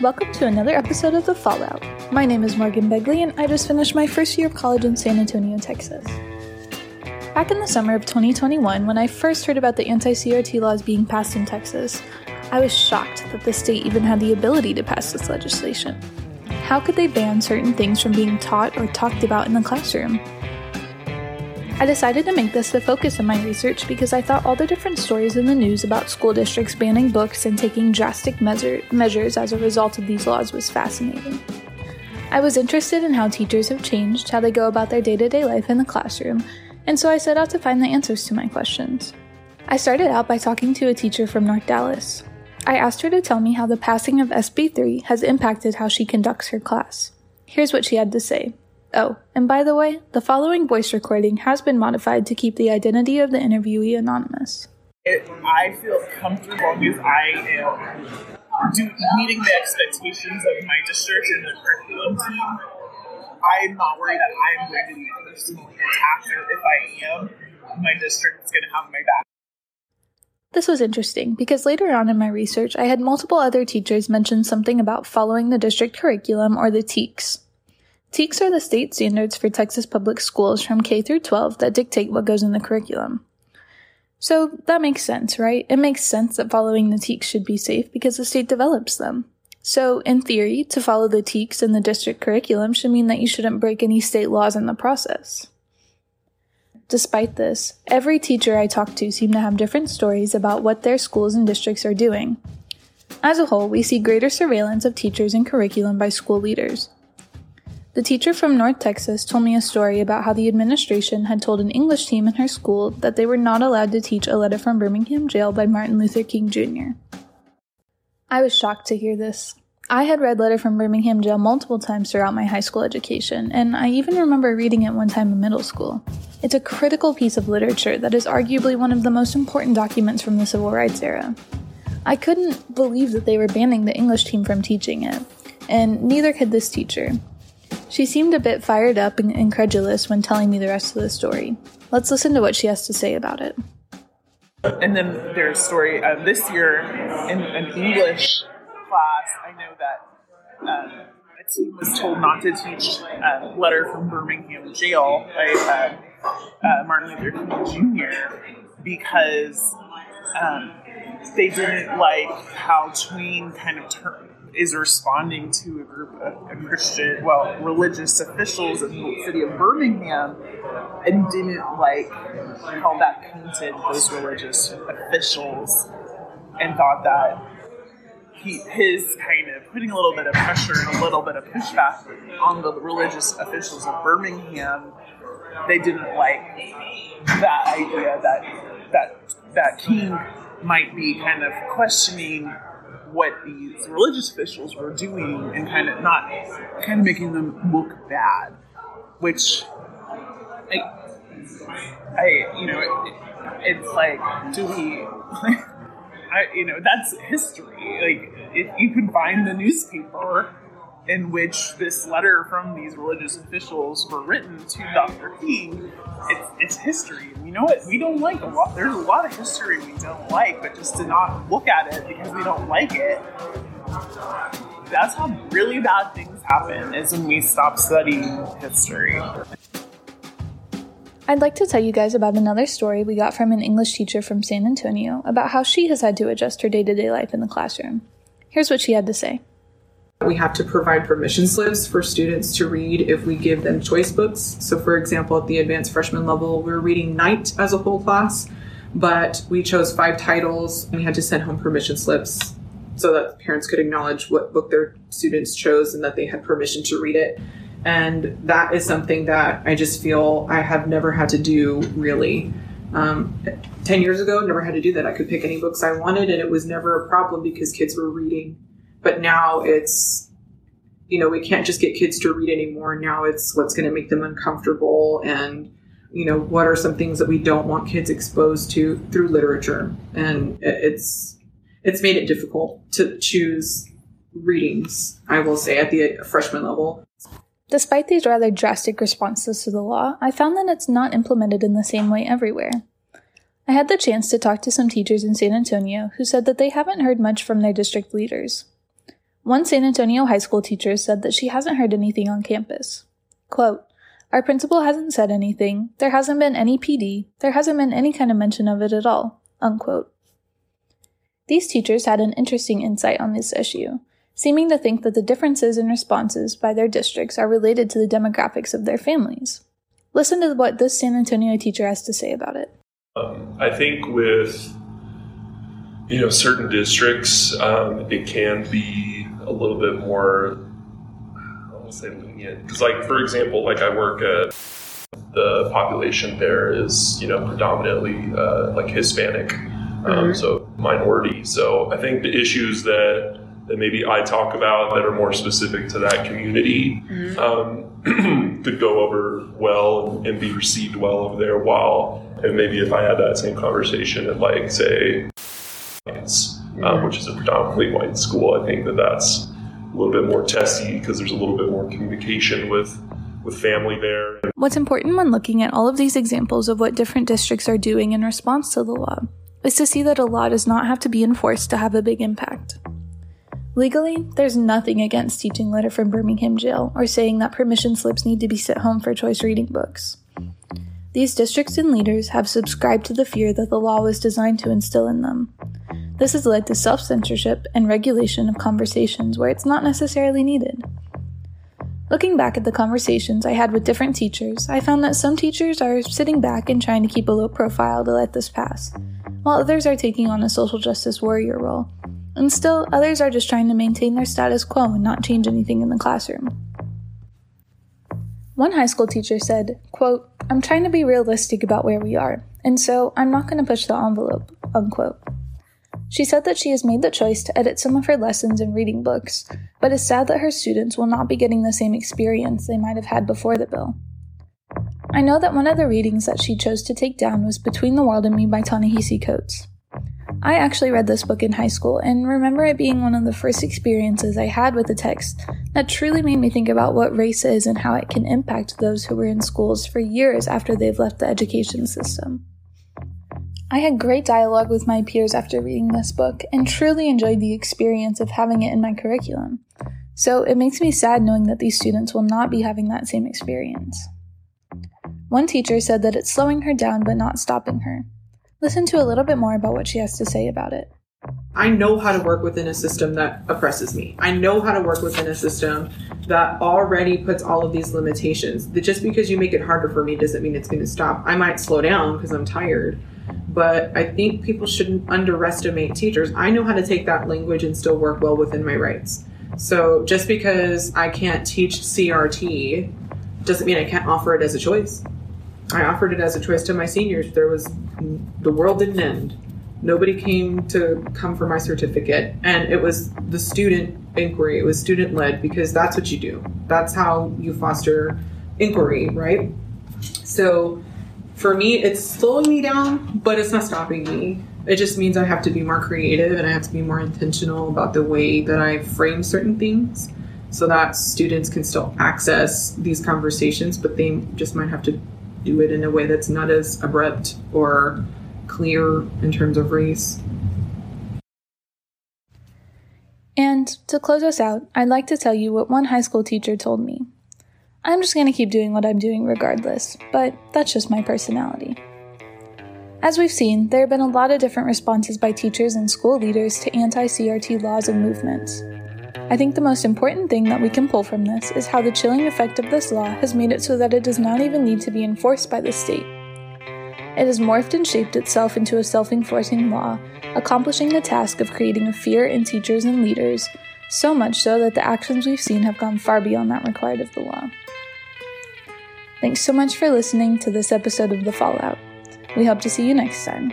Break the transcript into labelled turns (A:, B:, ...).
A: Welcome to another episode of The Fallout. My name is Morgan Begley, and I just finished my first year of college in San Antonio, Texas. Back in the summer of 2021, when I first heard about the anti CRT laws being passed in Texas, I was shocked that the state even had the ability to pass this legislation. How could they ban certain things from being taught or talked about in the classroom? I decided to make this the focus of my research because I thought all the different stories in the news about school districts banning books and taking drastic measure- measures as a result of these laws was fascinating. I was interested in how teachers have changed, how they go about their day to day life in the classroom, and so I set out to find the answers to my questions. I started out by talking to a teacher from North Dallas. I asked her to tell me how the passing of SB 3 has impacted how she conducts her class. Here's what she had to say. Oh, and by the way, the following voice recording has been modified to keep the identity of the interviewee anonymous.
B: It, I feel comfortable because I am do, meeting the expectations of my district and the curriculum team. I'm not worried that I'm going to be personally attacked, or if I am, my district is going to have my back.
A: This was interesting because later on in my research, I had multiple other teachers mention something about following the district curriculum or the TEKS. TEKS are the state standards for Texas public schools from K through 12 that dictate what goes in the curriculum. So that makes sense, right? It makes sense that following the TEKS should be safe because the state develops them. So, in theory, to follow the TEKS in the district curriculum should mean that you shouldn't break any state laws in the process. Despite this, every teacher I talked to seemed to have different stories about what their schools and districts are doing. As a whole, we see greater surveillance of teachers and curriculum by school leaders. The teacher from North Texas told me a story about how the administration had told an English team in her school that they were not allowed to teach a letter from Birmingham jail by Martin Luther King Jr. I was shocked to hear this. I had read Letter from Birmingham Jail multiple times throughout my high school education, and I even remember reading it one time in middle school. It's a critical piece of literature that is arguably one of the most important documents from the civil rights era. I couldn't believe that they were banning the English team from teaching it, and neither could this teacher. She seemed a bit fired up and incredulous when telling me the rest of the story. Let's listen to what she has to say about it.
B: And then there's a story uh, this year in an English class. I know that um, a team was told not to teach a letter from Birmingham jail by uh, uh, Martin Luther King Jr. because um, they didn't like how Twain kind of turned is responding to a group of a Christian, well, religious officials in the city of Birmingham and didn't like how that painted those religious officials and thought that he, his kind of putting a little bit of pressure and a little bit of pushback on the religious officials of Birmingham, they didn't like that idea that that that King might be kind of questioning what these religious officials were doing and kind of not kind of making them look bad, which I, I you know, it, it's like, do we? I, you know, that's history. Like, if you can find the newspaper in which this letter from these religious officials were written to Dr. King, it's, it's history. And you know what? We don't like a lot. There's a lot of history we don't like, but just to not look at it because we don't like it, that's how really bad things happen, is when we stop studying history.
A: I'd like to tell you guys about another story we got from an English teacher from San Antonio about how she has had to adjust her day to day life in the classroom. Here's what she had to say.
C: We have to provide permission slips for students to read if we give them choice books. So, for example, at the advanced freshman level, we're reading Night as a whole class, but we chose five titles and we had to send home permission slips so that parents could acknowledge what book their students chose and that they had permission to read it. And that is something that I just feel I have never had to do really. Um, 10 years ago, never had to do that. I could pick any books I wanted and it was never a problem because kids were reading but now it's you know we can't just get kids to read anymore. Now it's what's going to make them uncomfortable and you know what are some things that we don't want kids exposed to through literature? And it's it's made it difficult to choose readings i will say at the freshman level.
A: Despite these rather drastic responses to the law i found that it's not implemented in the same way everywhere. I had the chance to talk to some teachers in San Antonio who said that they haven't heard much from their district leaders. One San Antonio high school teacher said that she hasn't heard anything on campus. Quote, Our principal hasn't said anything, there hasn't been any PD, there hasn't been any kind of mention of it at all. Unquote. These teachers had an interesting insight on this issue, seeming to think that the differences in responses by their districts are related to the demographics of their families. Listen to what this San Antonio teacher has to say about it.
D: Um, I think with you know certain districts, um, it can be a little bit more. I to say lenient because, like for example, like I work at the population there is you know predominantly uh, like Hispanic, um, mm-hmm. so minority. So I think the issues that that maybe I talk about that are more specific to that community mm-hmm. um, could go over well and be received well over there. While and maybe if I had that same conversation at like say, um, which is a predominantly white school, I think that that's a little bit more testy because there's a little bit more communication with with family there.
A: What's important when looking at all of these examples of what different districts are doing in response to the law is to see that a law does not have to be enforced to have a big impact. Legally, there's nothing against teaching letter from Birmingham jail or saying that permission slips need to be sent home for choice reading books. These districts and leaders have subscribed to the fear that the law was designed to instill in them. This has led to self censorship and regulation of conversations where it's not necessarily needed. Looking back at the conversations I had with different teachers, I found that some teachers are sitting back and trying to keep a low profile to let this pass, while others are taking on a social justice warrior role, and still others are just trying to maintain their status quo and not change anything in the classroom. One high school teacher said, quote, I'm trying to be realistic about where we are, and so I'm not going to push the envelope, unquote. She said that she has made the choice to edit some of her lessons in reading books, but is sad that her students will not be getting the same experience they might have had before the bill. I know that one of the readings that she chose to take down was Between the World and Me by Ta-Nehisi Coates. I actually read this book in high school and remember it being one of the first experiences I had with the text that truly made me think about what race is and how it can impact those who were in schools for years after they've left the education system. I had great dialogue with my peers after reading this book and truly enjoyed the experience of having it in my curriculum. So it makes me sad knowing that these students will not be having that same experience. One teacher said that it's slowing her down but not stopping her. Listen to a little bit more about what she has to say about it.
C: I know how to work within a system that oppresses me. I know how to work within a system that already puts all of these limitations. That just because you make it harder for me doesn't mean it's going to stop. I might slow down because I'm tired, but I think people shouldn't underestimate teachers. I know how to take that language and still work well within my rights. So just because I can't teach CRT doesn't mean I can't offer it as a choice. I offered it as a choice to my seniors. There was the world didn't end. Nobody came to come for my certificate, and it was the student inquiry. It was student led because that's what you do. That's how you foster inquiry, right? So for me, it's slowing me down, but it's not stopping me. It just means I have to be more creative and I have to be more intentional about the way that I frame certain things so that students can still access these conversations, but they just might have to do it in a way that's not as abrupt or clear in terms of race.
A: And to close us out, I'd like to tell you what one high school teacher told me. I'm just to keep doing what I'm doing regardless, but that's just my personality. As we've seen, there have been a lot of different responses by teachers and school leaders to anti CRT laws and movements. I think the most important thing that we can pull from this is how the chilling effect of this law has made it so that it does not even need to be enforced by the state. It has morphed and shaped itself into a self enforcing law, accomplishing the task of creating a fear in teachers and leaders, so much so that the actions we've seen have gone far beyond that required of the law. Thanks so much for listening to this episode of The Fallout. We hope to see you next time.